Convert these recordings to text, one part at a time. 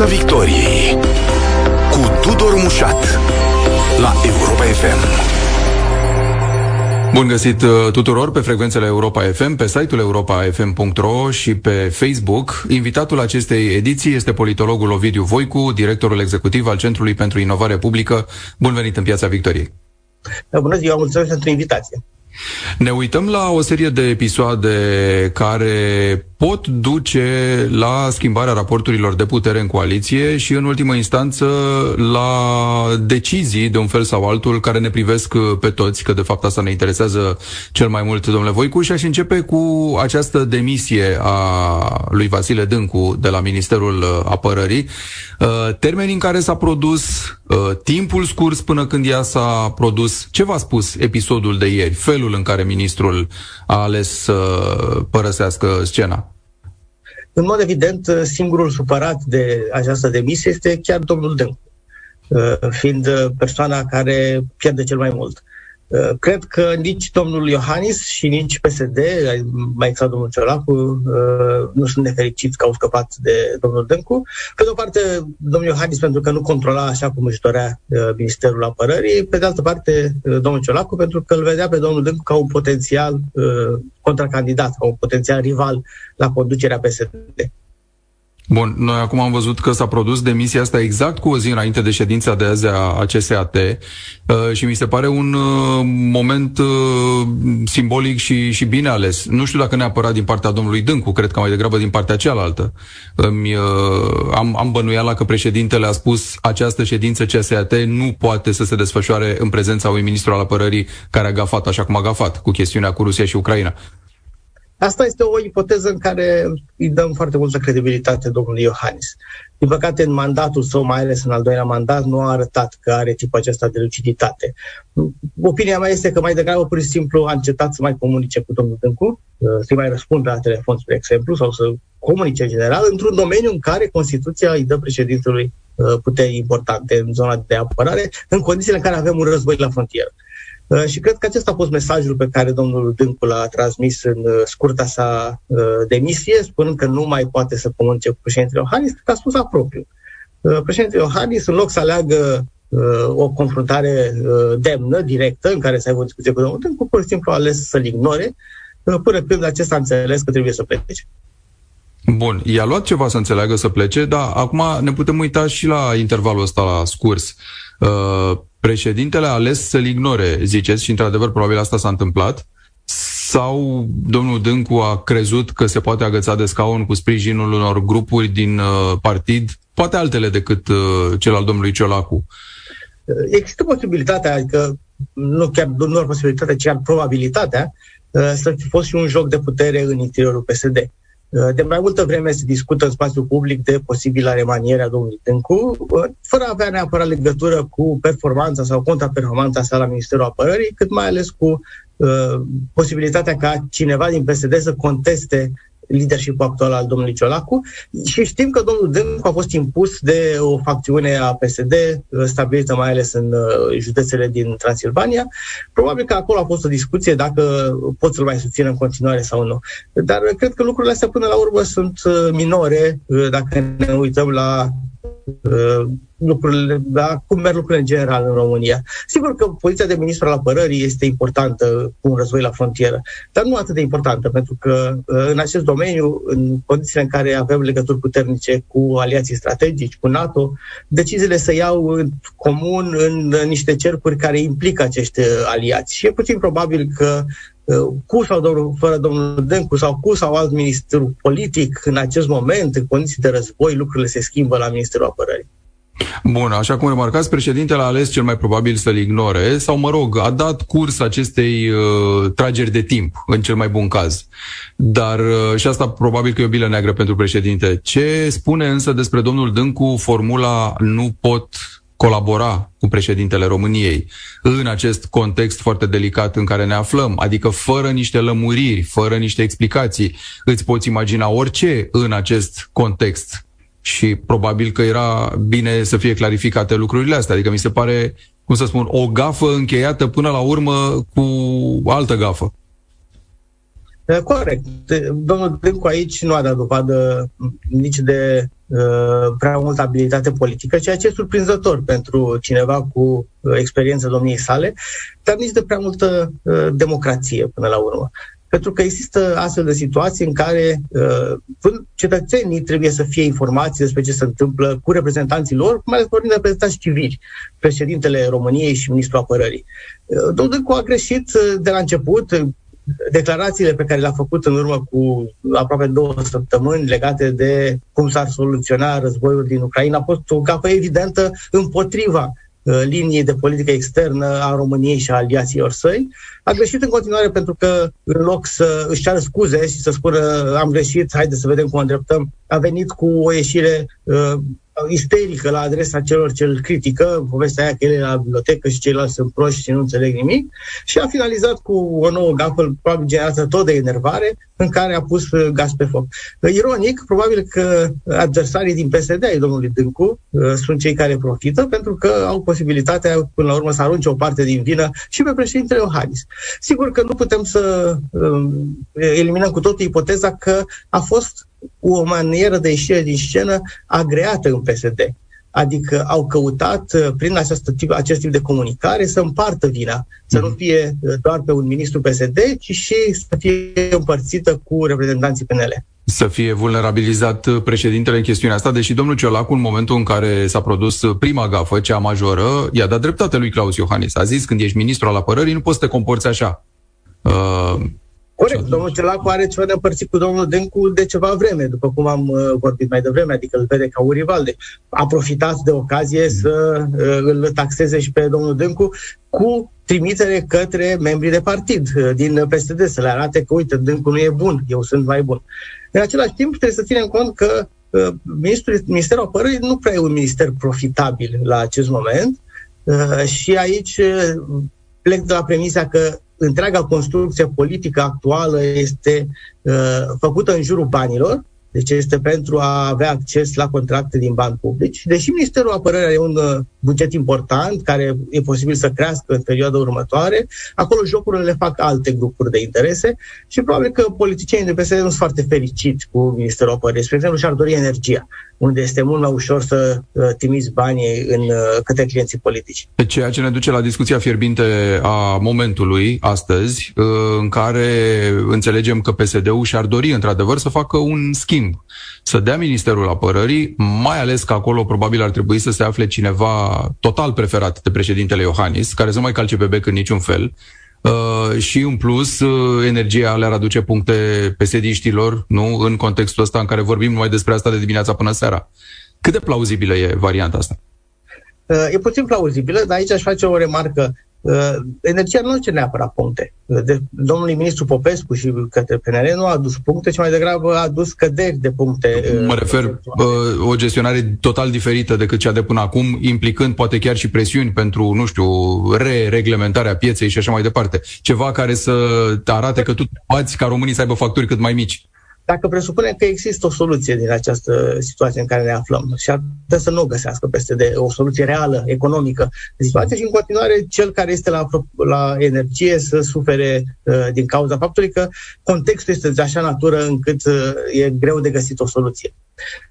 Piața Victoriei cu Tudor Mușat la Europa FM. Bun găsit uh, tuturor pe frecvențele Europa FM, pe site-ul europafm.ro și pe Facebook. Invitatul acestei ediții este politologul Ovidiu Voicu, directorul executiv al Centrului pentru Inovare Publică. Bun venit în Piața Victoriei! Bună ziua, mulțumesc pentru invitație! Ne uităm la o serie de episoade care pot duce la schimbarea raporturilor de putere în coaliție și, în ultimă instanță, la decizii, de un fel sau altul, care ne privesc pe toți, că de fapt asta ne interesează cel mai mult, domnule Voicu, și aș începe cu această demisie a lui Vasile Dâncu de la Ministerul Apărării, uh, termenii în care s-a produs, uh, timpul scurs până când ea s-a produs. Ce v-a spus episodul de ieri, felul în care ministrul a ales să părăsească scena? În mod evident, singurul supărat de această demisie este chiar domnul Dâncu, uh, fiind persoana care pierde cel mai mult. Uh, cred că nici domnul Iohannis și nici PSD, mai exact domnul Ciolacu, uh, nu sunt nefericiți că au scăpat de domnul Dâncu. Pe de o parte, domnul Iohannis pentru că nu controla așa cum își dorea Ministerul Apărării, pe de altă parte, domnul Ciolacu pentru că îl vedea pe domnul Dâncu ca un potențial contracandidat, ca un potențial rival la conducerea PSD. Bun, noi acum am văzut că s-a produs demisia asta exact cu o zi înainte de ședința de azi a CSAT uh, și mi se pare un uh, moment uh, simbolic și, și bine ales. Nu știu dacă neapărat din partea domnului Dâncu, cred că mai degrabă din partea cealaltă. Îmi, uh, am, am bănuiala că președintele a spus această ședință CSAT nu poate să se desfășoare în prezența unui ministru al apărării care a gafat așa cum a gafat cu chestiunea cu Rusia și Ucraina. Asta este o ipoteză în care îi dăm foarte multă credibilitate domnului Iohannis. Din păcate, în mandatul său, mai ales în al doilea mandat, nu a arătat că are tipul acesta de luciditate. Opinia mea este că mai degrabă, pur și simplu, a încetat să mai comunice cu domnul Dâncu, să-i mai răspundă la telefon, spre exemplu, sau să comunice în general, într-un domeniu în care Constituția îi dă președintelui uh, puteri importante în zona de apărare, în condițiile în care avem un război la frontieră. Uh, și cred că acesta a fost mesajul pe care domnul Dâncu l-a transmis în uh, scurta sa uh, demisie, spunând că nu mai poate să comunice cu președintele Iohannis, că a spus a propriu. Președintele Iohannis, în loc să aleagă o confruntare demnă, directă, în care să aibă o discuție cu domnul Dâncu, pur și simplu a ales să-l ignore, până când acesta a înțeles că trebuie să plece. Bun, i-a luat ceva să înțeleagă să plece, dar acum ne putem uita și la intervalul ăsta la scurs. Uh, președintele a ales să-l ignore, ziceți, și într-adevăr probabil asta s-a întâmplat, sau domnul Dâncu a crezut că se poate agăța de scaun cu sprijinul unor grupuri din uh, partid, poate altele decât uh, cel al domnului Ciolacu? Există posibilitatea, adică nu chiar nu doar posibilitatea, ci chiar probabilitatea uh, să fi fost și un joc de putere în interiorul PSD. Uh, de mai multă vreme se discută în spațiul public de posibilă remaniere a domnului Tâncu, uh, fără a avea neapărat legătură cu performanța sau contraperformanța sa la Ministerul Apărării, cât mai ales cu uh, posibilitatea ca cineva din PSD să conteste leadership actual al domnului Ciolacu și știm că domnul Dâncu a fost impus de o facțiune a PSD uh, stabilită mai ales în uh, județele din Transilvania. Probabil că acolo a fost o discuție dacă pot să-l mai susțină în continuare sau nu. Dar cred că lucrurile astea până la urmă sunt uh, minore dacă ne uităm la lucrurile, da, cum merg lucrurile în general în România. Sigur că poziția de ministru al apărării este importantă cu un război la frontieră, dar nu atât de importantă, pentru că uh, în acest domeniu, în condițiile în care avem legături puternice cu aliații strategici, cu NATO, deciziile se iau în comun în niște cercuri care implică acești uh, aliați. Și e puțin probabil că uh, cu sau domnul, fără domnul Dencu sau cu sau alt ministru politic în acest moment, în condiții de război, lucrurile se schimbă la Ministerul Apărării. Bun, așa cum remarcați, președintele a ales cel mai probabil să-l ignore sau, mă rog, a dat curs acestei uh, trageri de timp, în cel mai bun caz. Dar, uh, și asta probabil că e o bilă neagră pentru președinte. Ce spune însă despre domnul Dâncu formula nu pot colabora cu președintele României în acest context foarte delicat în care ne aflăm, adică fără niște lămuriri, fără niște explicații. Îți poți imagina orice în acest context și probabil că era bine să fie clarificate lucrurile astea. Adică mi se pare, cum să spun, o gafă încheiată până la urmă cu altă gafă. Corect. Domnul Dâncu aici nu a dat dovadă nici de uh, prea multă abilitate politică, ceea ce e surprinzător pentru cineva cu uh, experiență domniei sale, dar nici de prea multă uh, democrație până la urmă. Pentru că există astfel de situații în care uh, cetățenii trebuie să fie informați despre ce se întâmplă cu reprezentanții lor, mai ales vorbim de reprezentanți civili, președintele României și ministrul apărării. Uh, domnul Dâncu a greșit de la început, declarațiile pe care le-a făcut în urmă cu aproape două săptămâni legate de cum s-ar soluționa războiul din Ucraina a fost o gafă evidentă împotriva uh, liniei de politică externă a României și a aliaților săi. A greșit în continuare pentru că în loc să își ceară scuze și să spună am greșit, haide să vedem cum îndreptăm, a venit cu o ieșire uh, isterică la adresa celor ce îl critică, povestea aia că el e la bibliotecă și ceilalți sunt proști și nu înțeleg nimic, și a finalizat cu o nouă gafă, probabil generată tot de enervare, în care a pus uh, gaz pe foc. Ironic, probabil că adversarii din PSD ai domnului Dâncu uh, sunt cei care profită, pentru că au posibilitatea, până la urmă, să arunce o parte din vină și pe președintele Iohannis. Sigur că nu putem să um, eliminăm cu totul ipoteza că a fost o manieră de ieșire din scenă agreată în PSD. Adică au căutat, uh, prin această tip, acest tip de comunicare, să împartă vina. Să nu mhm. fie uh, doar pe un ministru PSD, ci și să fie împărțită cu reprezentanții PNL să fie vulnerabilizat uh, președintele în chestiunea asta, deși domnul Ciolacu, în momentul în care s-a produs prima gafă, cea majoră, i-a dat dreptate lui Claus Iohannis. A zis, când ești ministru al apărării, nu poți să te comporți așa. Uh, Corect, domnul Celacu are ceva de împărțit cu domnul Dencu de ceva vreme, după cum am uh, vorbit mai devreme, adică îl vede ca un rival. Deci a profitat de ocazie să uh, îl taxeze și pe domnul Dencu cu trimitere către membrii de partid uh, din PSD, să le arate că, uite, Dâncu nu e bun, eu sunt mai bun. În același timp, trebuie să ținem cont că uh, Ministrul, Ministerul Apărării nu prea e un minister profitabil la acest moment. Uh, și aici uh, plec de la premisa că întreaga construcție politică actuală este uh, făcută în jurul banilor, deci este pentru a avea acces la contracte din bani publici. Deși Ministerul Apărării are un uh, buget important, care e posibil să crească în perioada următoare, acolo jocurile le fac alte grupuri de interese și probabil că politicienii de PSD nu sunt foarte fericiți cu Ministerul Apărării. Spre exemplu, și-ar dori energia unde este mult mai ușor să uh, trimiți banii în, uh, către clienții politici. Ceea ce ne duce la discuția fierbinte a momentului astăzi, uh, în care înțelegem că PSD-ul și-ar dori într-adevăr să facă un schimb, să dea Ministerul Apărării, mai ales că acolo probabil ar trebui să se afle cineva total preferat de președintele Iohannis, care să nu mai calce pe bec în niciun fel, Uh, și în plus uh, energia le-ar aduce puncte pesediștilor, nu? În contextul ăsta în care vorbim numai despre asta de dimineața până seara. Cât de plauzibilă e varianta asta? Uh, e puțin plauzibilă, dar aici aș face o remarcă. Uh, energia nu ce neapărat puncte. De, domnului ministru Popescu și către PNL nu a adus puncte, ci mai degrabă a adus căderi de puncte. Uh, mă refer uh, o gestionare total diferită decât cea de până acum, implicând poate chiar și presiuni pentru, nu știu, re-reglementarea pieței și așa mai departe. Ceva care să arate că tu poți ca românii să aibă facturi cât mai mici dacă presupunem că există o soluție din această situație în care ne aflăm și ar putea să nu o găsească peste de o soluție reală, economică de situație și în continuare cel care este la, la energie să sufere uh, din cauza faptului că contextul este de așa natură încât uh, e greu de găsit o soluție.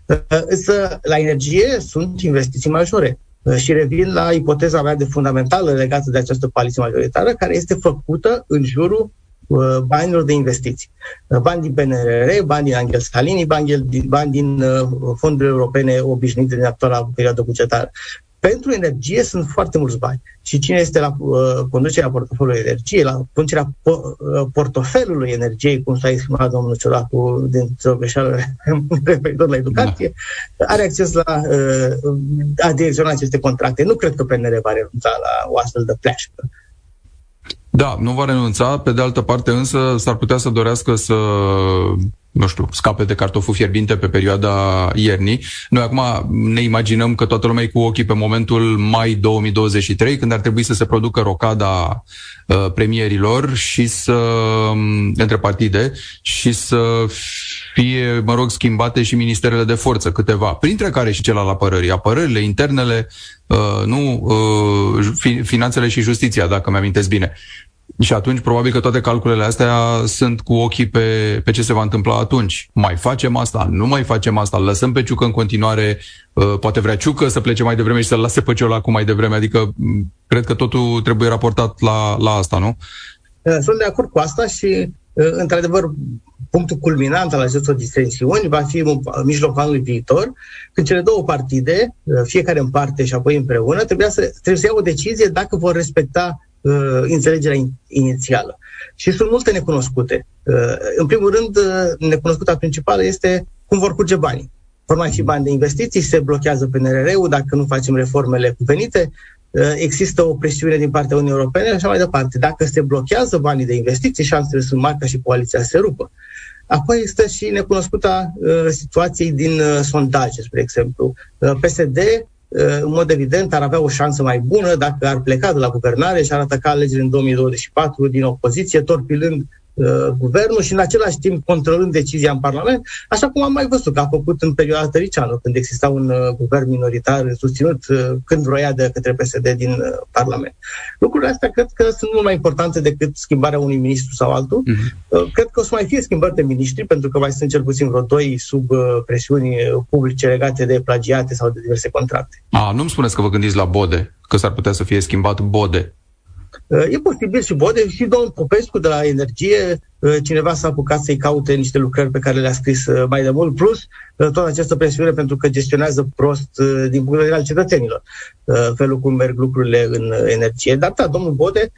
Uh, însă la energie sunt investiții majore. Uh, și revin la ipoteza mea de fundamentală legată de această coaliție majoritară, care este făcută în jurul Uh, banilor de investiții. Uh, bani din PNRR, bani din Angel Scalini, bani din, bani din uh, fondurile europene obișnuite din actuala perioadă bugetară. Pentru energie sunt foarte mulți bani. Și cine este la uh, conducerea portofelului energiei, la conducerea po- uh, portofelului energiei, cum s-a exprimat domnul Ciolacu dintr-o greșeală referitor la educație, da. are acces la uh, a direcționa aceste contracte. Nu cred că PNR va renunța la o astfel de pleașcă. Da, nu va renunța, pe de altă parte însă s-ar putea să dorească să nu știu, scape de cartoful fierbinte pe perioada iernii. Noi acum ne imaginăm că toată lumea e cu ochii pe momentul mai 2023, când ar trebui să se producă rocada uh, premierilor și să, um, între partide, și să fie, mă rog, schimbate și ministerele de forță, câteva, printre care și cel al apărării. Apărările, internele, uh, nu, uh, fi, finanțele și justiția, dacă mi-amintesc bine. Și atunci, probabil că toate calculele astea sunt cu ochii pe, pe ce se va întâmpla atunci. Mai facem asta? Nu mai facem asta? Lăsăm pe Ciucă în continuare? Uh, poate vrea Ciucă să plece mai devreme și să-l lase pe Ciolacu mai devreme? Adică, cred că totul trebuie raportat la, la asta, nu? Uh, sunt de acord cu asta și, uh, într-adevăr, punctul culminant al acestor distensiuni va fi în mijlocul anului viitor, când cele două partide, fiecare în parte și apoi împreună, trebuie să, trebuie să iau o decizie dacă vor respecta uh, înțelegerea inițială. Și sunt multe necunoscute. Uh, în primul rând, uh, necunoscuta principală este cum vor curge banii. Vor mai fi bani de investiții, se blochează PNRR-ul dacă nu facem reformele cuvenite, uh, există o presiune din partea Uniunii Europene și așa mai departe. Dacă se blochează banii de investiții, șansele sunt mari ca și coaliția să se rupă. Apoi există și necunoscuta uh, situației din uh, sondaje, spre exemplu. Uh, PSD în mod evident, ar avea o șansă mai bună dacă ar pleca de la guvernare și ar ataca alegerile în 2024 din opoziție, torpilând Uh, guvernul și în același timp controlând decizia în Parlament, așa cum am mai văzut că a făcut în perioada Tăricianu, când exista un uh, guvern minoritar susținut uh, când vroia de către PSD din Parlament. Lucrurile astea cred că sunt mult mai importante decât schimbarea unui ministru sau altul. Uh-huh. Cred că o să mai fie schimbări de miniștri, pentru că mai sunt cel puțin vreo doi sub presiuni publice legate de plagiate sau de diverse contracte. A, nu-mi spuneți că vă gândiți la Bode, că s-ar putea să fie schimbat Bode E posibil și Bode și domnul Popescu de la Energie, cineva s-a apucat să-i caute niște lucrări pe care le-a scris mai de mult, plus toată această presiune pentru că gestionează prost din punct de vedere al cetățenilor felul cum merg lucrurile în energie. Dar da, domnul Bode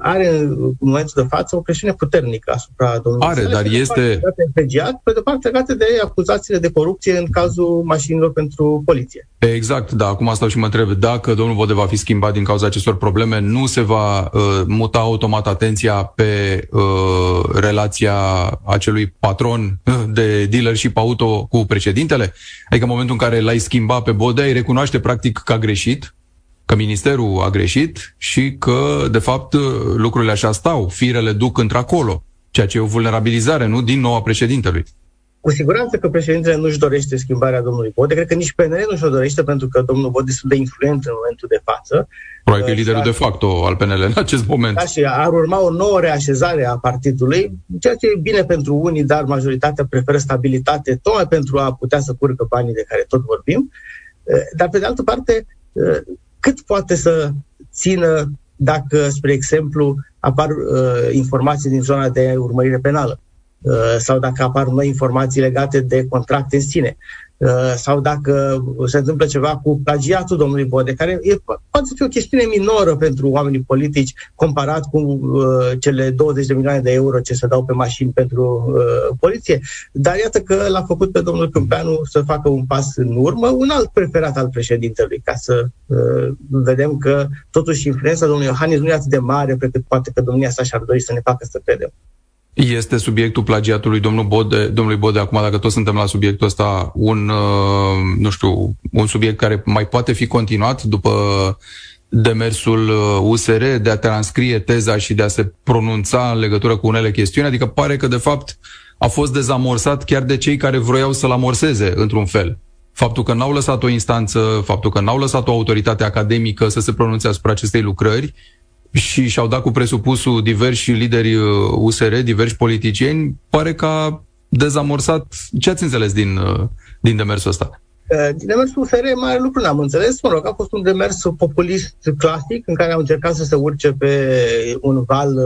are în momentul de față o presiune puternică asupra domnului Are, dar este... Pe pe de parte legate de acuzațiile de corupție în cazul mașinilor pentru poliție. Exact, da, acum stau și mă întreb dacă domnul Bode va fi schimbat din cauza acestor probleme, nu se va uh, muta automat atenția pe uh, relația acelui patron de dealership auto cu președintele? Adică în momentul în care l-ai schimbat pe Bode, îi recunoaște practic că a greșit, că ministerul a greșit și că, de fapt, lucrurile așa stau, firele duc într-acolo, ceea ce e o vulnerabilizare, nu, din nou a președintelui. Cu siguranță că președintele nu-și dorește schimbarea domnului Bode, cred că nici PNL nu-și o dorește pentru că domnul Bode este de influent în momentul de față. Probabil că e liderul de facto al PNL în acest moment. Da, și ar urma o nouă reașezare a partidului, ceea ce e bine pentru unii, dar majoritatea preferă stabilitate, tocmai pentru a putea să curgă banii de care tot vorbim. Dar, pe de altă parte, cât poate să țină dacă, spre exemplu, apar uh, informații din zona de urmărire penală uh, sau dacă apar noi informații legate de contracte în sine. Uh, sau dacă se întâmplă ceva cu plagiatul domnului Bode, care e, poate să fie o chestiune minoră pentru oamenii politici, comparat cu uh, cele 20 de milioane de euro ce se dau pe mașini pentru uh, poliție. Dar iată că l-a făcut pe domnul Câmpeanu să facă un pas în urmă, un alt preferat al președintelui, ca să uh, vedem că totuși influența domnului Iohannis nu e atât de mare pe cât poate că domnia sa și-ar dori să ne facă să credem. Este subiectul plagiatului domnul Bode, domnului Bode, acum dacă toți suntem la subiectul ăsta, un, uh, nu știu, un subiect care mai poate fi continuat după demersul USR uh, de a transcrie teza și de a se pronunța în legătură cu unele chestiuni, adică pare că de fapt a fost dezamorsat chiar de cei care vroiau să-l amorseze într-un fel. Faptul că n-au lăsat o instanță, faptul că n-au lăsat o autoritate academică să se pronunțe asupra acestei lucrări, și și-au dat cu presupusul diversi lideri USR, uh, diversi politicieni, pare că a dezamorsat. Ce ați înțeles din, uh, din demersul ăsta? Uh, din demersul USR mare lucru n-am înțeles. Mă rog, a fost un demers populist clasic în care au încercat să se urce pe un val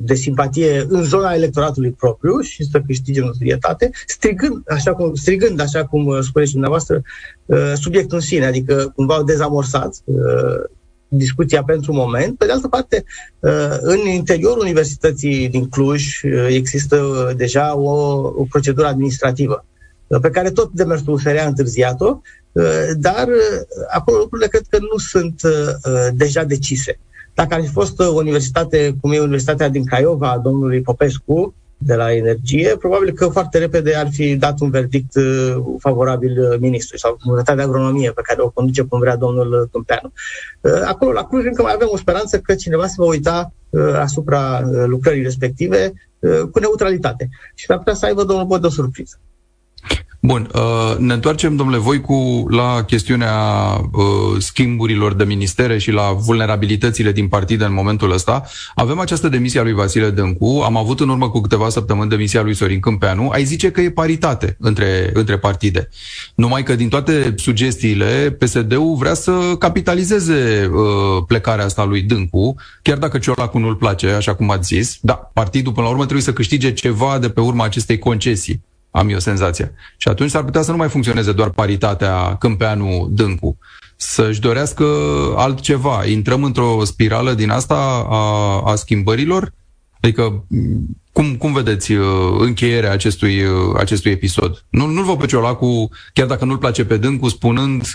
de simpatie în zona electoratului propriu și să câștige notorietate, strigând, așa cum, strigând, așa cum spuneți dumneavoastră, subiectul în sine, adică cumva au dezamorsat discuția pentru moment. Pe de altă parte, uh, în interiorul Universității din Cluj uh, există uh, deja o, o procedură administrativă pe care tot demersul USR a întârziat-o, dar acolo lucrurile cred că nu sunt deja decise. Dacă ar fi fost o universitate, cum e Universitatea din Craiova a domnului Popescu, de la energie, probabil că foarte repede ar fi dat un verdict uh, favorabil uh, ministrului sau comunitatea de agronomie pe care o conduce cum vrea domnul Câmpeanu. Uh, acolo, la Cluj, încă mai avem o speranță că cineva se va uita asupra lucrării respective cu neutralitate. Și ar putea să aibă domnul Bod o surpriză. Bun, uh, ne întoarcem, domnule Voicu, la chestiunea uh, schimburilor de ministere și la vulnerabilitățile din partide în momentul ăsta. Avem această demisie a lui Vasile Dâncu, am avut în urmă cu câteva săptămâni demisia lui Sorin Câmpeanu. Ai zice că e paritate între, între partide. Numai că din toate sugestiile, PSD-ul vrea să capitalizeze uh, plecarea asta lui Dâncu, chiar dacă Ciolacu nu-l place, așa cum ați zis. Da, partidul până la urmă trebuie să câștige ceva de pe urma acestei concesii am eu senzația. Și atunci s-ar putea să nu mai funcționeze doar paritatea Câmpeanu-Dâncu, să-și dorească altceva. Intrăm într-o spirală din asta a, a schimbărilor? Adică, cum, cum vedeți uh, încheierea acestui, uh, acestui episod? Nu, nu-l văd pe Ciolacu, chiar dacă nu-l place pe Dâncu, spunând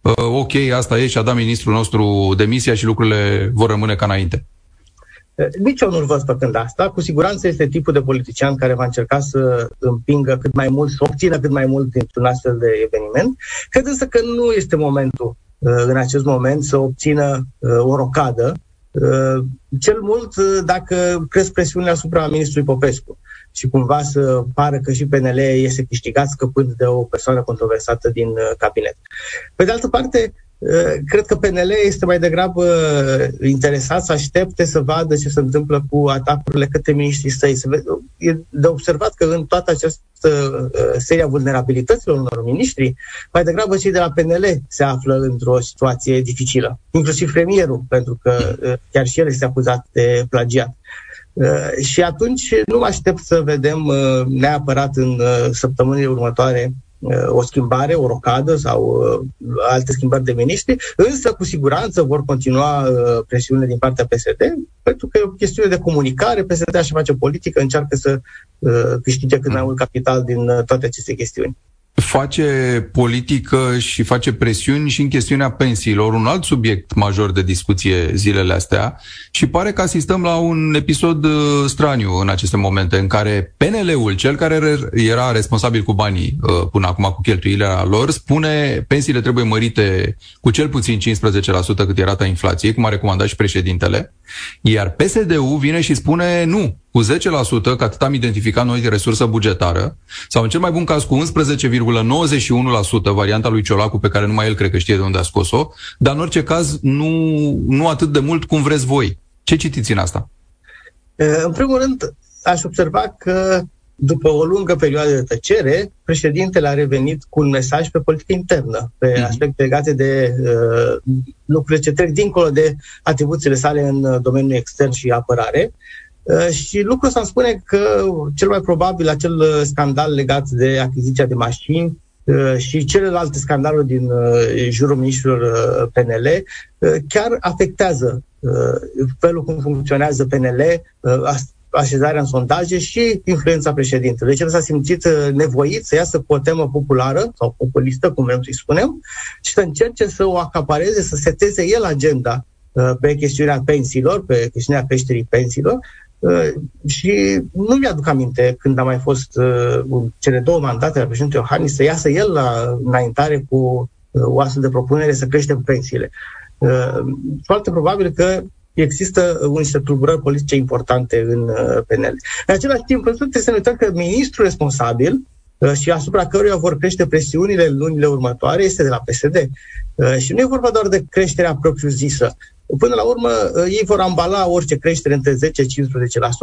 uh, ok, asta e și a dat ministrul nostru demisia și lucrurile vor rămâne ca înainte. Nici eu nu-l văd făcând asta. Cu siguranță este tipul de politician care va încerca să împingă cât mai mult, să obțină cât mai mult dintr-un astfel de eveniment. Cred însă că nu este momentul uh, în acest moment să obțină uh, o rocadă, uh, cel mult dacă cresc presiunile asupra ministrului Popescu și cumva să pară că și PNL iese câștigat scăpând de o persoană controversată din cabinet. Pe de altă parte, Eh, cred că PNL este mai degrabă interesat să aștepte să vadă ce se întâmplă cu atacurile către miniștrii săi. E de observat că în toată această eh, serie a vulnerabilităților unor miniștri, mai degrabă cei de la PNL se află într-o situație dificilă. Inclusiv premierul, pentru că eh, chiar și el este acuzat de plagiat. Și atunci nu mă aștept să vedem neapărat în săptămânile următoare Uh, o schimbare, o rocadă sau uh, alte schimbări de miniștri, însă cu siguranță vor continua uh, presiunile din partea PSD, pentru că e o chestiune de comunicare, PSD așa face politică, încearcă să câștige cât mai mult capital din toate aceste chestiuni face politică și face presiuni și în chestiunea pensiilor, un alt subiect major de discuție zilele astea. Și pare că asistăm la un episod uh, straniu în aceste momente în care PNL-ul, cel care era responsabil cu banii uh, până acum cu cheltuirea lor, spune pensiile trebuie mărite cu cel puțin 15% cât era rata inflației, cum a recomandat și președintele, iar PSD-ul vine și spune nu, cu 10%, că atât am identificat noi de resursă bugetară, sau în cel mai bun caz cu 11,91% varianta lui Ciolacu, pe care numai el cred că știe de unde a scos-o, dar în orice caz nu, nu atât de mult cum vreți voi. Ce citiți în asta? În primul rând, aș observa că după o lungă perioadă de tăcere, președintele a revenit cu un mesaj pe politică internă, pe mm-hmm. aspecte legate de uh, lucruri ce trec dincolo de atribuțiile sale în domeniul extern și apărare. Uh, și lucrul ăsta îmi spune că cel mai probabil acel uh, scandal legat de achiziția de mașini uh, și celelalte scandaluri din jurul ministrilor PNL chiar afectează felul cum funcționează PNL, așezarea în sondaje și influența președintelui. Deci el s-a simțit nevoit să iasă cu o temă populară sau populistă, cum vrem să-i spunem, și să încerce să o acapareze, să seteze el agenda pe chestiunea pensiilor, pe chestiunea creșterii pensiilor Uh, și nu mi-aduc aminte când a mai fost uh, cele două mandate la președintele Iohannis să iasă el la înaintare cu uh, o astfel de propunere să creștem pensiile. Uh, foarte probabil că există niște tulburări politice importante în uh, PNL. În același timp, trebuie să ne uităm că ministrul responsabil uh, și asupra căruia vor crește presiunile în lunile următoare este de la PSD. Uh, și nu e vorba doar de creșterea propriu-zisă. Până la urmă, uh, ei vor ambala orice creștere între 10-15%,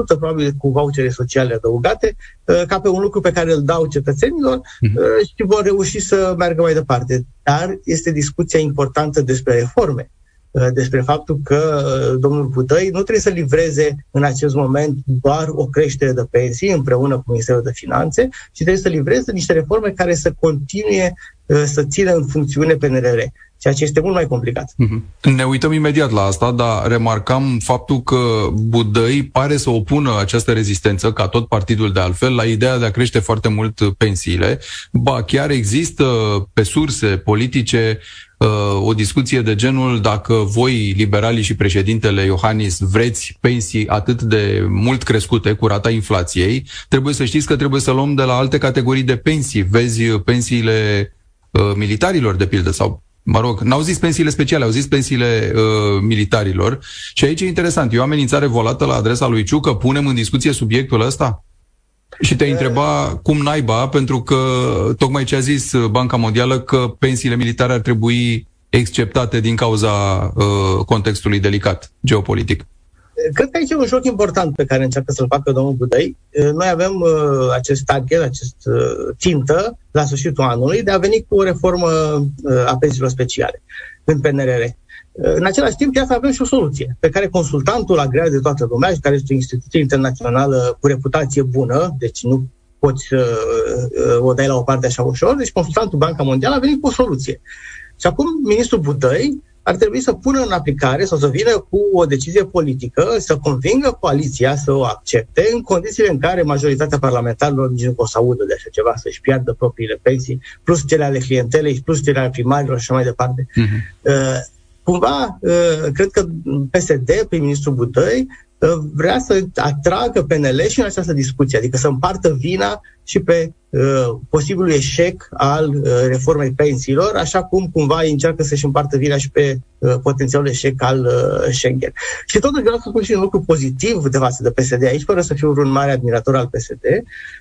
probabil cu vouchere sociale adăugate, uh, ca pe un lucru pe care îl dau cetățenilor uh-huh. și vor reuși să meargă mai departe. Dar este discuția importantă despre reforme despre faptul că domnul Budăi nu trebuie să livreze în acest moment doar o creștere de pensii împreună cu Ministerul de Finanțe, ci trebuie să livreze niște reforme care să continue să țină în funcțiune PNRR ceea ce este mult mai complicat. Mm-hmm. Ne uităm imediat la asta, dar remarcam faptul că Budăi pare să opună această rezistență, ca tot partidul de altfel, la ideea de a crește foarte mult pensiile. Ba, chiar există pe surse politice uh, o discuție de genul dacă voi, liberalii și președintele Iohannis, vreți pensii atât de mult crescute cu rata inflației, trebuie să știți că trebuie să luăm de la alte categorii de pensii. Vezi pensiile uh, militarilor, de pildă, sau mă rog, n-au zis pensiile speciale, au zis pensiile uh, militarilor. Și aici e interesant, e o amenințare volată la adresa lui Ciucă, punem în discuție subiectul ăsta? Și te întreba cum naiba, pentru că tocmai ce a zis Banca Mondială că pensiile militare ar trebui exceptate din cauza uh, contextului delicat geopolitic. Cred că aici e un joc important pe care încearcă să-l facă domnul Budăi. Uh, noi avem uh, acest target, acest uh, țintă la sfârșitul anului de a veni cu o reformă uh, a pensiilor speciale în PNRR. În același timp, chiar să avem și o soluție pe care consultantul agreat de toată lumea și care este o instituție internațională cu reputație bună, deci nu poți să uh, o dai la o parte așa ușor, deci consultantul Banca Mondială a venit cu o soluție. Și acum ministrul Budăi ar trebui să pună în aplicare sau să vină cu o decizie politică, să convingă coaliția să o accepte în condițiile în care majoritatea parlamentarilor nici nu o să audă de așa ceva, să-și piardă propriile pensii, plus cele ale clientelei, plus cele ale primarilor și așa mai departe. Uh-huh. Uh, cumva, uh, cred că PSD, prim-ministru Budăi, uh, vrea să atragă PNL și în această discuție, adică să împartă vina și pe uh, posibilul eșec al uh, reformei pensiilor, așa cum cumva încearcă să-și împartă vina și pe uh, potențialul eșec al uh, Schengen. Și totuși vreau să spun și un lucru pozitiv de față de PSD aici, fără să fiu un mare admirator al PSD,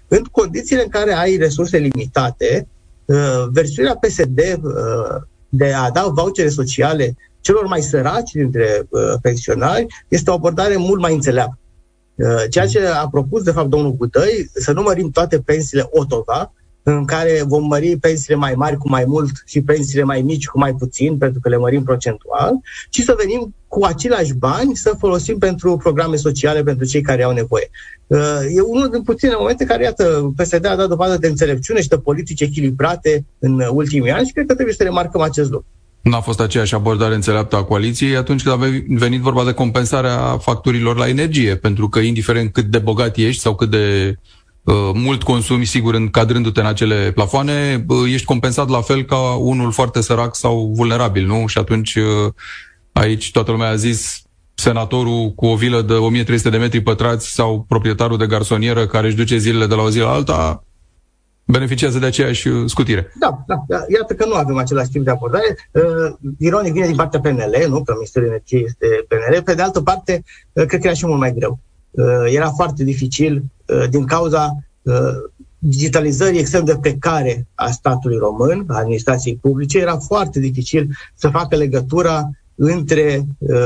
în condițiile în care ai resurse limitate, uh, versiunea PSD uh, de a da vouchere sociale celor mai săraci dintre uh, pensionari este o abordare mult mai înțeleaptă. Uh, ceea ce a propus, de fapt, domnul Gutăi, să nu mărim toate pensiile Otova, în care vom mări pensiile mai mari cu mai mult și pensiile mai mici cu mai puțin, pentru că le mărim procentual, ci să venim cu aceiași bani să folosim pentru programe sociale pentru cei care au nevoie. Uh, e unul din puține momente care, iată, PSD a dat dovadă de înțelepciune și de politici echilibrate în ultimii ani și cred că trebuie să remarcăm acest lucru n-a fost aceeași abordare înțeleaptă a coaliției atunci când a venit vorba de compensarea facturilor la energie, pentru că indiferent cât de bogat ești sau cât de uh, mult consumi, sigur, încadrându-te în acele plafoane, uh, ești compensat la fel ca unul foarte sărac sau vulnerabil, nu? Și atunci uh, aici toată lumea a zis senatorul cu o vilă de 1300 de metri pătrați sau proprietarul de garsonieră care își duce zilele de la o zi la alta, beneficiază de aceeași uh, scutire. Da, da, da. Iată că nu avem același tip de abordare. Uh, ironic vine din partea PNL, nu? Că Ministerul Energiei este PNL. Pe de altă parte, uh, cred că era și mult mai greu. Uh, era foarte dificil uh, din cauza uh, digitalizării extrem de precare a statului român, a administrației publice, era foarte dificil să facă legătura între uh,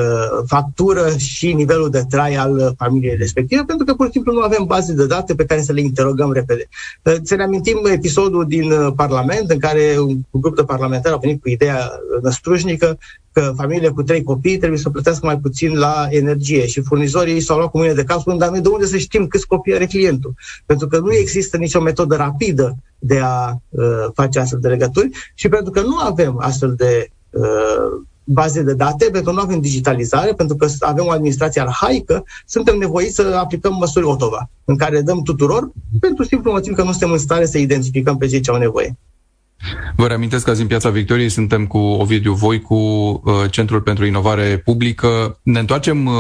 factură și nivelul de trai al uh, familiei respective, pentru că pur și simplu nu avem baze de date pe care să le interogăm repede. Uh, să ne amintim episodul din uh, Parlament în care un grup de parlamentari a venit cu ideea năstrușnică că familiile cu trei copii trebuie să plătească mai puțin la energie și furnizorii s-au luat cu mine de cap spunând, dar noi de unde să știm câți copii are clientul? Pentru că nu există nicio metodă rapidă de a uh, face astfel de legături și pentru că nu avem astfel de uh, baze de date, pentru că nu avem digitalizare, pentru că avem o administrație arhaică, suntem nevoiți să aplicăm măsuri Otova, în care dăm tuturor, pentru simplu motiv că nu suntem în stare să identificăm pe cei ce au nevoie. Vă reamintesc că azi în Piața Victoriei suntem cu Ovidiu Voicu, uh, Centrul pentru Inovare Publică. Ne întoarcem, uh,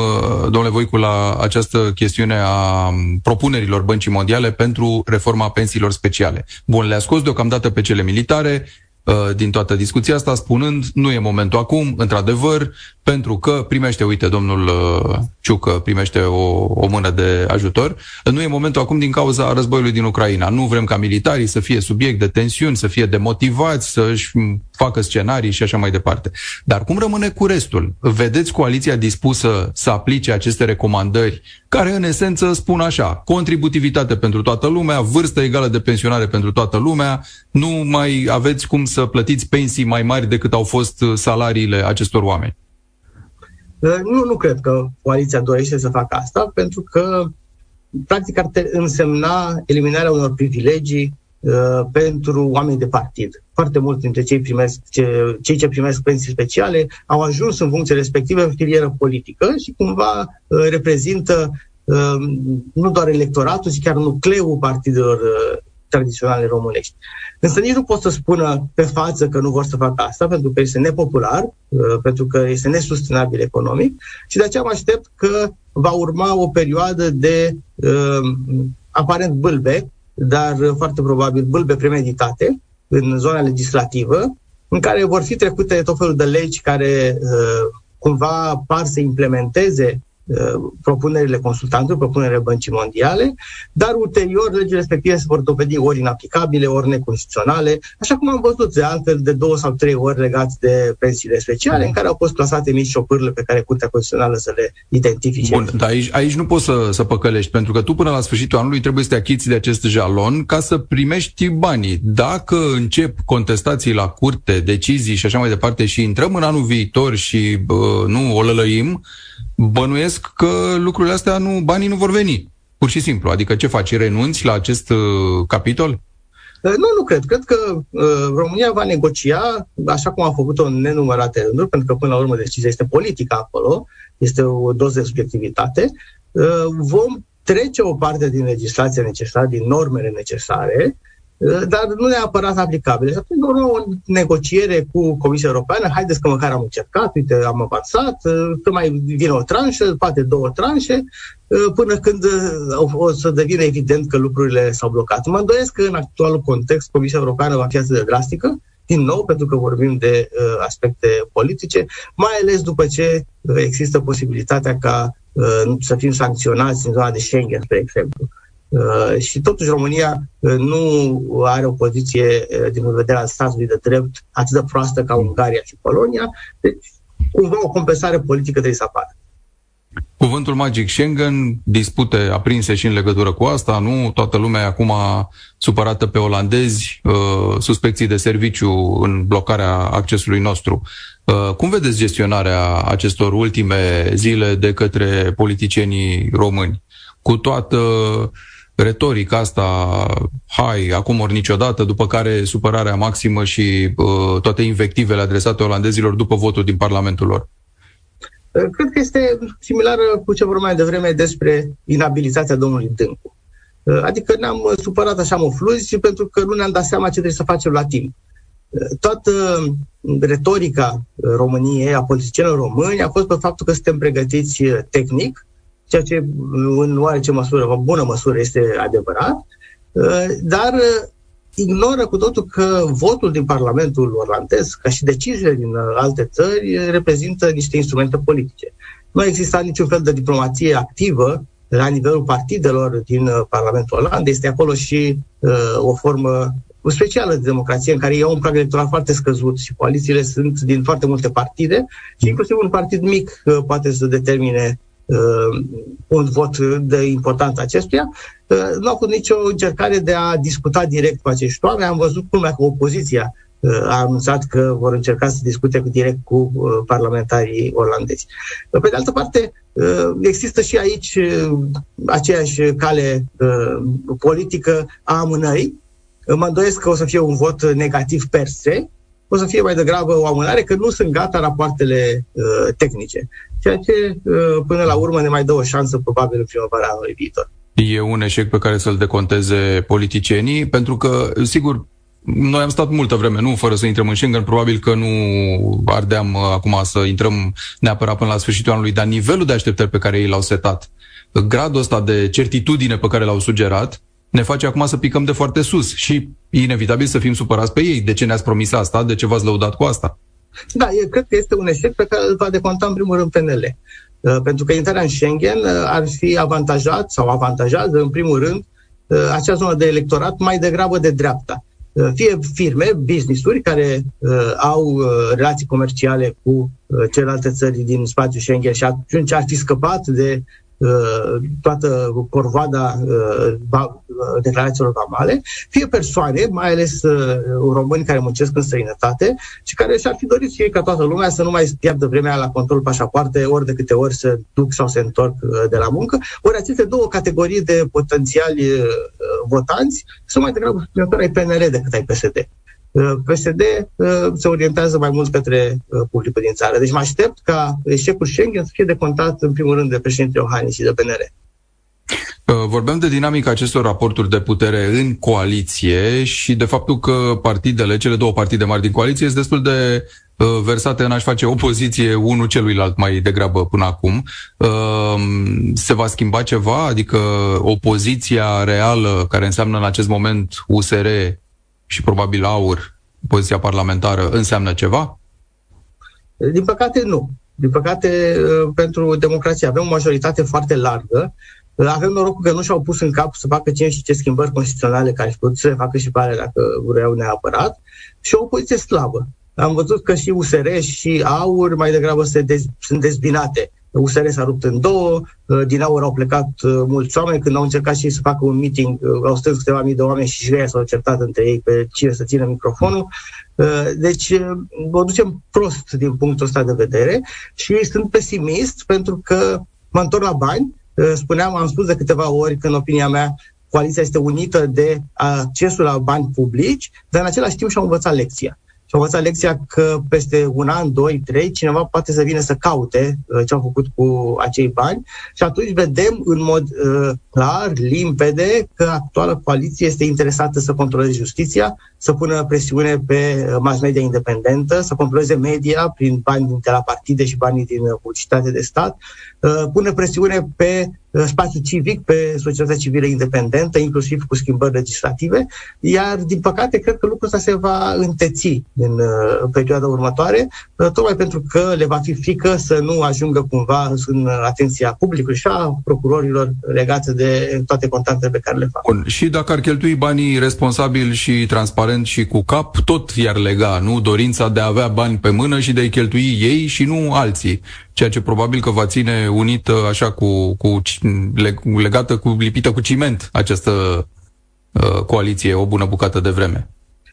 domnule Voicu, la această chestiune a um, propunerilor Băncii Mondiale pentru reforma pensiilor speciale. Bun, le-a scos deocamdată pe cele militare, Uh, din toată discuția asta, spunând nu e momentul acum, într-adevăr, pentru că primește, uite, domnul uh, Ciucă primește o, o mână de ajutor, nu e momentul acum din cauza războiului din Ucraina. Nu vrem ca militarii să fie subiect de tensiuni, să fie demotivați, să-și facă scenarii și așa mai departe. Dar cum rămâne cu restul? Vedeți coaliția dispusă să aplice aceste recomandări care în esență spun așa, contributivitate pentru toată lumea, vârstă egală de pensionare pentru toată lumea, nu mai aveți cum să plătiți pensii mai mari decât au fost salariile acestor oameni. Nu, nu cred că coaliția dorește să facă asta, pentru că practic ar însemna eliminarea unor privilegii uh, pentru oameni de partid. Foarte mulți dintre cei, primesc, ce, cei ce primesc pensii speciale au ajuns în funcție respectivă în filieră politică și cumva uh, reprezintă uh, nu doar electoratul, ci chiar nucleul partidelor uh, tradiționale românești. Însă nici nu pot să spună pe față că nu vor să facă asta, pentru că este nepopular, uh, pentru că este nesustenabil economic și de aceea mă aștept că va urma o perioadă de uh, aparent bâlbe, dar foarte probabil bâlbe premeditate în zona legislativă, în care vor fi trecute tot felul de legi care uh, cumva par să implementeze uh, propunerile consultantului, propunerile băncii mondiale, dar ulterior legile respective se vor dovedi ori inaplicabile, ori neconstituționale, așa cum am văzut de altfel de două sau trei ori legați de pensiile speciale, în care au fost clasate mici șopârle pe care Curtea Constituțională să le identifice. Bun, dar aici, aici nu poți să, să păcălești, pentru că tu până la sfârșitul anului trebuie să te achiți de acest jalon ca să primești banii. Dacă încep contestații la curte, decizii și așa mai departe și intrăm în anul viitor și uh, nu o lălăim, bănuiesc că lucrurile astea, nu, banii nu vor veni. Pur și simplu. Adică ce faci? Renunți la acest uh, capitol? Uh, nu, nu cred. Cred că uh, România va negocia, așa cum a făcut-o în nenumărate rânduri, pentru că până la urmă decizia este politică acolo, este o doză de subiectivitate. Uh, vom trece o parte din legislația necesară, din normele necesare, uh, dar nu neapărat aplicabile. Și atunci urmă o negociere cu Comisia Europeană, haideți că măcar am încercat, uite, am avansat, uh, că mai vine o tranșă, poate două tranșe, până când o să devină evident că lucrurile s-au blocat. Mă îndoiesc că în actualul context Comisia Europeană va fi atât de drastică, din nou, pentru că vorbim de uh, aspecte politice, mai ales după ce uh, există posibilitatea ca uh, să fim sancționați în zona de Schengen, spre exemplu. Uh, și totuși România uh, nu are o poziție uh, din vedere al statului de drept atât de proastă ca Ungaria și Polonia, deci cumva o compensare politică trebuie să apară. Cuvântul magic Schengen, dispute aprinse și în legătură cu asta, nu? Toată lumea e acum supărată pe olandezi, uh, suspecții de serviciu în blocarea accesului nostru. Uh, cum vedeți gestionarea acestor ultime zile de către politicienii români? Cu toată retorica asta, hai, acum ori niciodată, după care supărarea maximă și uh, toate invectivele adresate olandezilor după votul din Parlamentul lor. Cred că este similară cu ce vorbeam mai devreme despre inabilitatea domnului Dâncu. Adică ne-am supărat așa mofluzi pentru că nu ne-am dat seama ce trebuie să facem la timp. Toată retorica României, a politicienilor români, a fost pe faptul că suntem pregătiți tehnic, ceea ce în oarece măsură, în bună măsură, este adevărat, dar ignoră cu totul că votul din Parlamentul olandez, ca și deciziile din uh, alte țări, reprezintă niște instrumente politice. Nu a existat niciun fel de diplomație activă la nivelul partidelor din uh, Parlamentul Olandei. Este acolo și uh, o formă specială de democrație în care e un prag electoral foarte scăzut și coalițiile sunt din foarte multe partide și inclusiv un partid mic uh, poate să determine uh, un vot de importanță acestuia. Uh, nu a fost nicio încercare de a discuta direct cu acești oameni. Am văzut culmea că opoziția uh, a anunțat că vor încerca să discute direct cu uh, parlamentarii olandezi. Pe de altă parte, uh, există și aici uh, aceeași cale uh, politică a amânării. Mă îndoiesc că o să fie un vot negativ per se, o să fie mai degrabă o amânare, că nu sunt gata rapoartele uh, tehnice. Ceea ce, uh, până la urmă, ne mai dă o șansă, probabil, în primăvara anului viitor. E un eșec pe care să-l deconteze politicienii, pentru că, sigur, noi am stat multă vreme, nu fără să intrăm în Schengen, probabil că nu ardeam uh, acum să intrăm neapărat până la sfârșitul anului, dar nivelul de așteptări pe care ei l-au setat, gradul ăsta de certitudine pe care l-au sugerat, ne face acum să picăm de foarte sus și e inevitabil să fim supărați pe ei. De ce ne-ați promis asta? De ce v-ați lăudat cu asta? Da, eu cred că este un eșec pe care îl va deconta în primul rând PNL. Uh, pentru că intrarea în Schengen uh, ar fi avantajat sau avantajează în primul rând uh, acea zonă de electorat mai degrabă de dreapta. Fie firme, business-uri care au relații comerciale cu celelalte țări din spațiul Schengen și atunci ar fi scăpat de Uh, toată corvoada uh, uh, declarațiilor vamale, fie persoane, mai ales români care muncesc în străinătate și care și-ar fi dorit și ei ca toată lumea să nu mai piardă vremea la control pașapoarte ori de câte ori să duc sau se întorc de la muncă. Ori aceste două categorii de potențiali votanți sunt mai degrabă ai PNL decât ai PSD. PSD uh, se orientează mai mult către uh, publicul din țară. Deci mă aștept ca eșecul Schengen să fie decontat în primul rând de președintele Iohannis și de PNR. Uh, vorbeam de dinamica acestor raporturi de putere în coaliție și de faptul că partidele, cele două partide mari din coaliție, sunt destul de versate în a-și face opoziție unul celuilalt mai degrabă până acum. Se va schimba ceva? Adică opoziția reală, care înseamnă în acest moment USR, și probabil aur, poziția parlamentară, înseamnă ceva? Din păcate, nu. Din păcate, pentru democrație avem o majoritate foarte largă, avem norocul că nu și-au pus în cap să facă cine și ce schimbări constituționale care și să le facă și pe dacă vreau neapărat și o opoziție slabă. Am văzut că și USR și AUR mai degrabă se dez- sunt dezbinate. USR s-a rupt în două, uh, din AUR au plecat uh, mulți oameni când au încercat și să facă un meeting, uh, au strâns câteva mii de oameni și și ei s-au certat între ei pe cine să țină microfonul. Deci o ducem prost din punctul ăsta de vedere și sunt pesimist pentru că mă întorc la bani. Spuneam, am spus de câteva ori că în opinia mea coaliția este unită de accesul la bani publici, dar în același timp și-au învățat lecția și au învățat lecția că peste un an, doi, trei, cineva poate să vină să caute uh, ce au făcut cu acei bani. Și atunci vedem în mod uh, clar, limpede, că actuala coaliție este interesată să controleze justiția, să pună presiune pe uh, mass media independentă, să controleze media prin bani din la partide și banii din uh, publicitate de stat, uh, pune presiune pe Uh, spațiu civic, pe societatea civilă independentă, inclusiv cu schimbări legislative, iar, din păcate, cred că lucrul ăsta se va înteți în uh, perioada următoare, uh, tocmai pentru că le va fi frică să nu ajungă cumva în atenția publicului și a procurorilor legate de toate contactele pe care le fac. Bun. Și dacă ar cheltui banii responsabil și transparent și cu cap, tot i-ar lega, nu? Dorința de a avea bani pe mână și de a-i cheltui ei și nu alții ceea ce probabil că va ține unită așa cu, cu legată cu lipită cu ciment această uh, coaliție o bună bucată de vreme.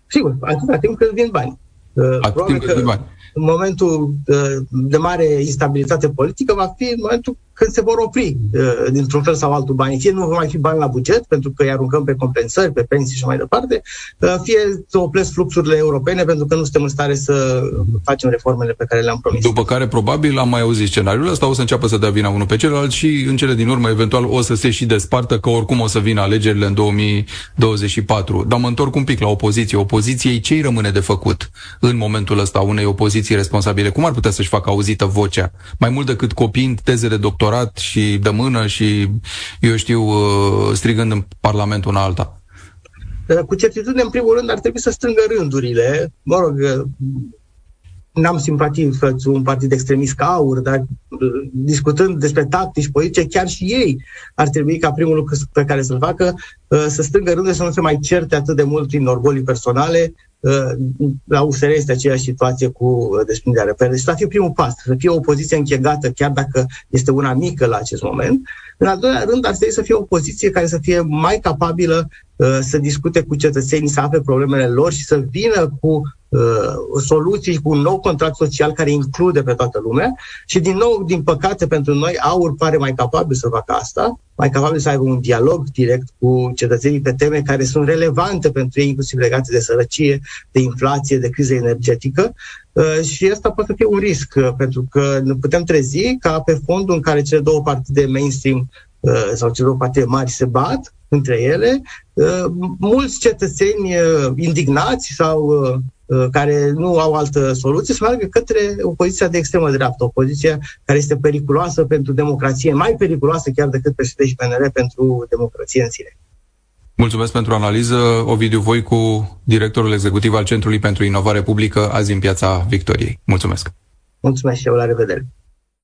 Sigur, atâta timp cât vin bani. Uh, atât timp cât vin bani. În momentul uh, de mare instabilitate politică va fi în momentul când se vor opri uh, dintr-un fel sau altul banii. Fie nu vor mai fi bani la buget, pentru că îi aruncăm pe compensări, pe pensii și mai departe, uh, fie să opresc fluxurile europene, pentru că nu suntem în stare să facem reformele pe care le-am promis. După care, probabil, am mai auzit scenariul ăsta, o să înceapă să dea vina unul pe celălalt și, în cele din urmă, eventual, o să se și despartă, că oricum o să vină alegerile în 2024. Dar mă întorc un pic la opoziție. Opoziției ce îi rămâne de făcut în momentul ăsta unei opoziții responsabile? Cum ar putea să-și facă auzită vocea? Mai mult decât copiind teze de doctorat doctorat și de mână și, eu știu, uh, strigând în Parlamentul una alta? Cu certitudine, în primul rând, ar trebui să strângă rândurile. Mă rog, uh, n-am simpatii față un partid extremist ca aur, dar uh, discutând despre tactici politice, chiar și ei ar trebui ca primul lucru pe care să-l facă să strângă rândurile, să nu se mai certe atât de mult prin orgolii personale, la USR este aceeași situație cu uh, desprinderea repere. Deci să fie primul pas, să fie o opoziție închegată, chiar dacă este una mică la acest moment. În al doilea rând, ar trebui să fie o poziție care să fie mai capabilă uh, să discute cu cetățenii, să afle problemele lor și să vină cu uh, soluții cu un nou contract social care include pe toată lumea și din nou, din păcate pentru noi, AUR pare mai capabil să facă asta, mai capabil să aibă un dialog direct cu cetățenii pe teme care sunt relevante pentru ei, inclusiv legate de sărăcie, de inflație, de criză energetică. Uh, și asta poate fi un risc, uh, pentru că ne putem trezi ca pe fondul în care cele două partide mainstream uh, sau cele două partide mari se bat între ele, mulți cetățeni indignați sau Uh, care nu au altă soluție, să meargă către opoziția de extremă dreaptă, opoziția care este periculoasă pentru democrație, mai periculoasă chiar decât PSD și PNR pentru democrație în sine. Mulțumesc pentru analiză. Ovidiu Voicu, directorul executiv al Centrului pentru Inovare Publică, azi în Piața Victoriei. Mulțumesc! Mulțumesc și eu, la revedere!